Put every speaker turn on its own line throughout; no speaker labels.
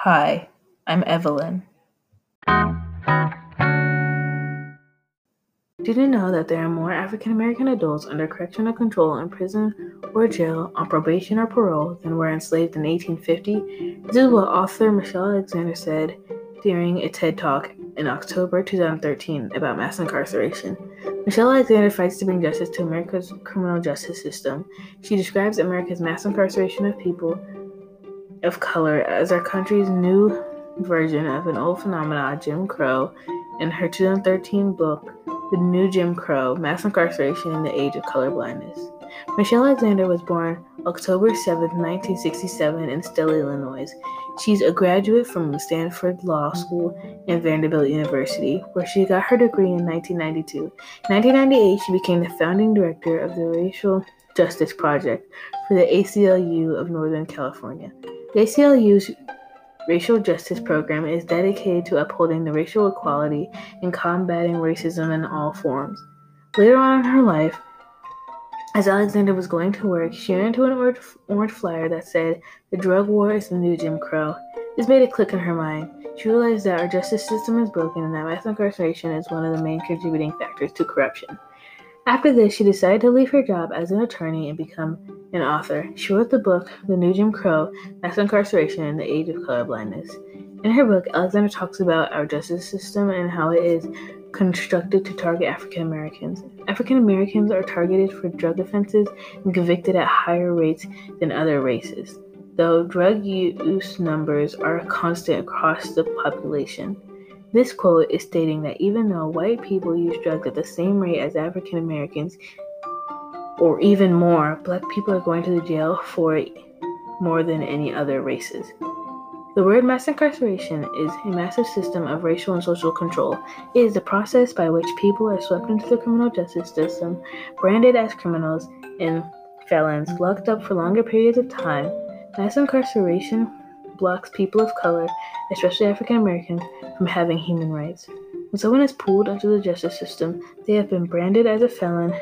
Hi, I'm Evelyn. Did you know that there are more African American adults under correctional control in prison or jail on probation or parole than were enslaved in 1850? This is what author Michelle Alexander said during a TED Talk in October 2013 about mass incarceration. Michelle Alexander fights to bring justice to America's criminal justice system. She describes America's mass incarceration of people of color as our country's new version of an old phenomenon, Jim Crow, in her 2013 book, The New Jim Crow Mass Incarceration in the Age of Colorblindness. Michelle Alexander was born October 7, 1967, in Stella, Illinois. She's a graduate from Stanford Law School and Vanderbilt University, where she got her degree in 1992. In 1998, she became the founding director of the Racial Justice Project for the ACLU of Northern California. The ACLU's racial justice program is dedicated to upholding the racial equality and combating racism in all forms. Later on in her life, as Alexander was going to work, she ran into an orange, orange flyer that said, The drug war is the new Jim Crow. This made a click in her mind. She realized that our justice system is broken and that mass incarceration is one of the main contributing factors to corruption. After this, she decided to leave her job as an attorney and become an author. She wrote the book, The New Jim Crow Mass Incarceration in the Age of Colorblindness. In her book, Alexander talks about our justice system and how it is constructed to target African Americans. African Americans are targeted for drug offenses and convicted at higher rates than other races, though drug use numbers are constant across the population. This quote is stating that even though white people use drugs at the same rate as African Americans, or even more, black people are going to the jail for it more than any other races. The word mass incarceration is a massive system of racial and social control. It is the process by which people are swept into the criminal justice system, branded as criminals and felons, locked up for longer periods of time. Mass incarceration blocks people of color, especially African Americans, from having human rights. When someone is pulled into the justice system, they have been branded as a felon,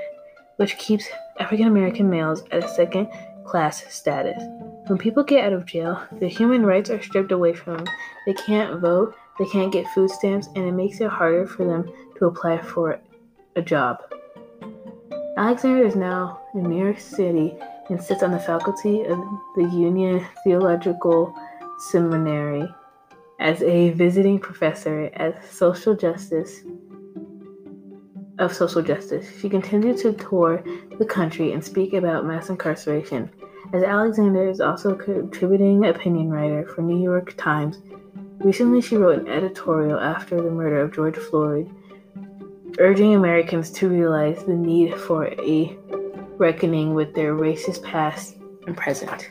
which keeps African American males at a second class status. When people get out of jail, their human rights are stripped away from them. They can't vote, they can't get food stamps, and it makes it harder for them to apply for a job. Alexander is now in New York City and sits on the faculty of the Union Theological Seminary as a visiting professor at social justice of social justice. She continued to tour the country and speak about mass incarceration. As Alexander is also a contributing opinion writer for New York Times, recently she wrote an editorial after the murder of George Floyd, urging Americans to realize the need for a reckoning with their racist past and present.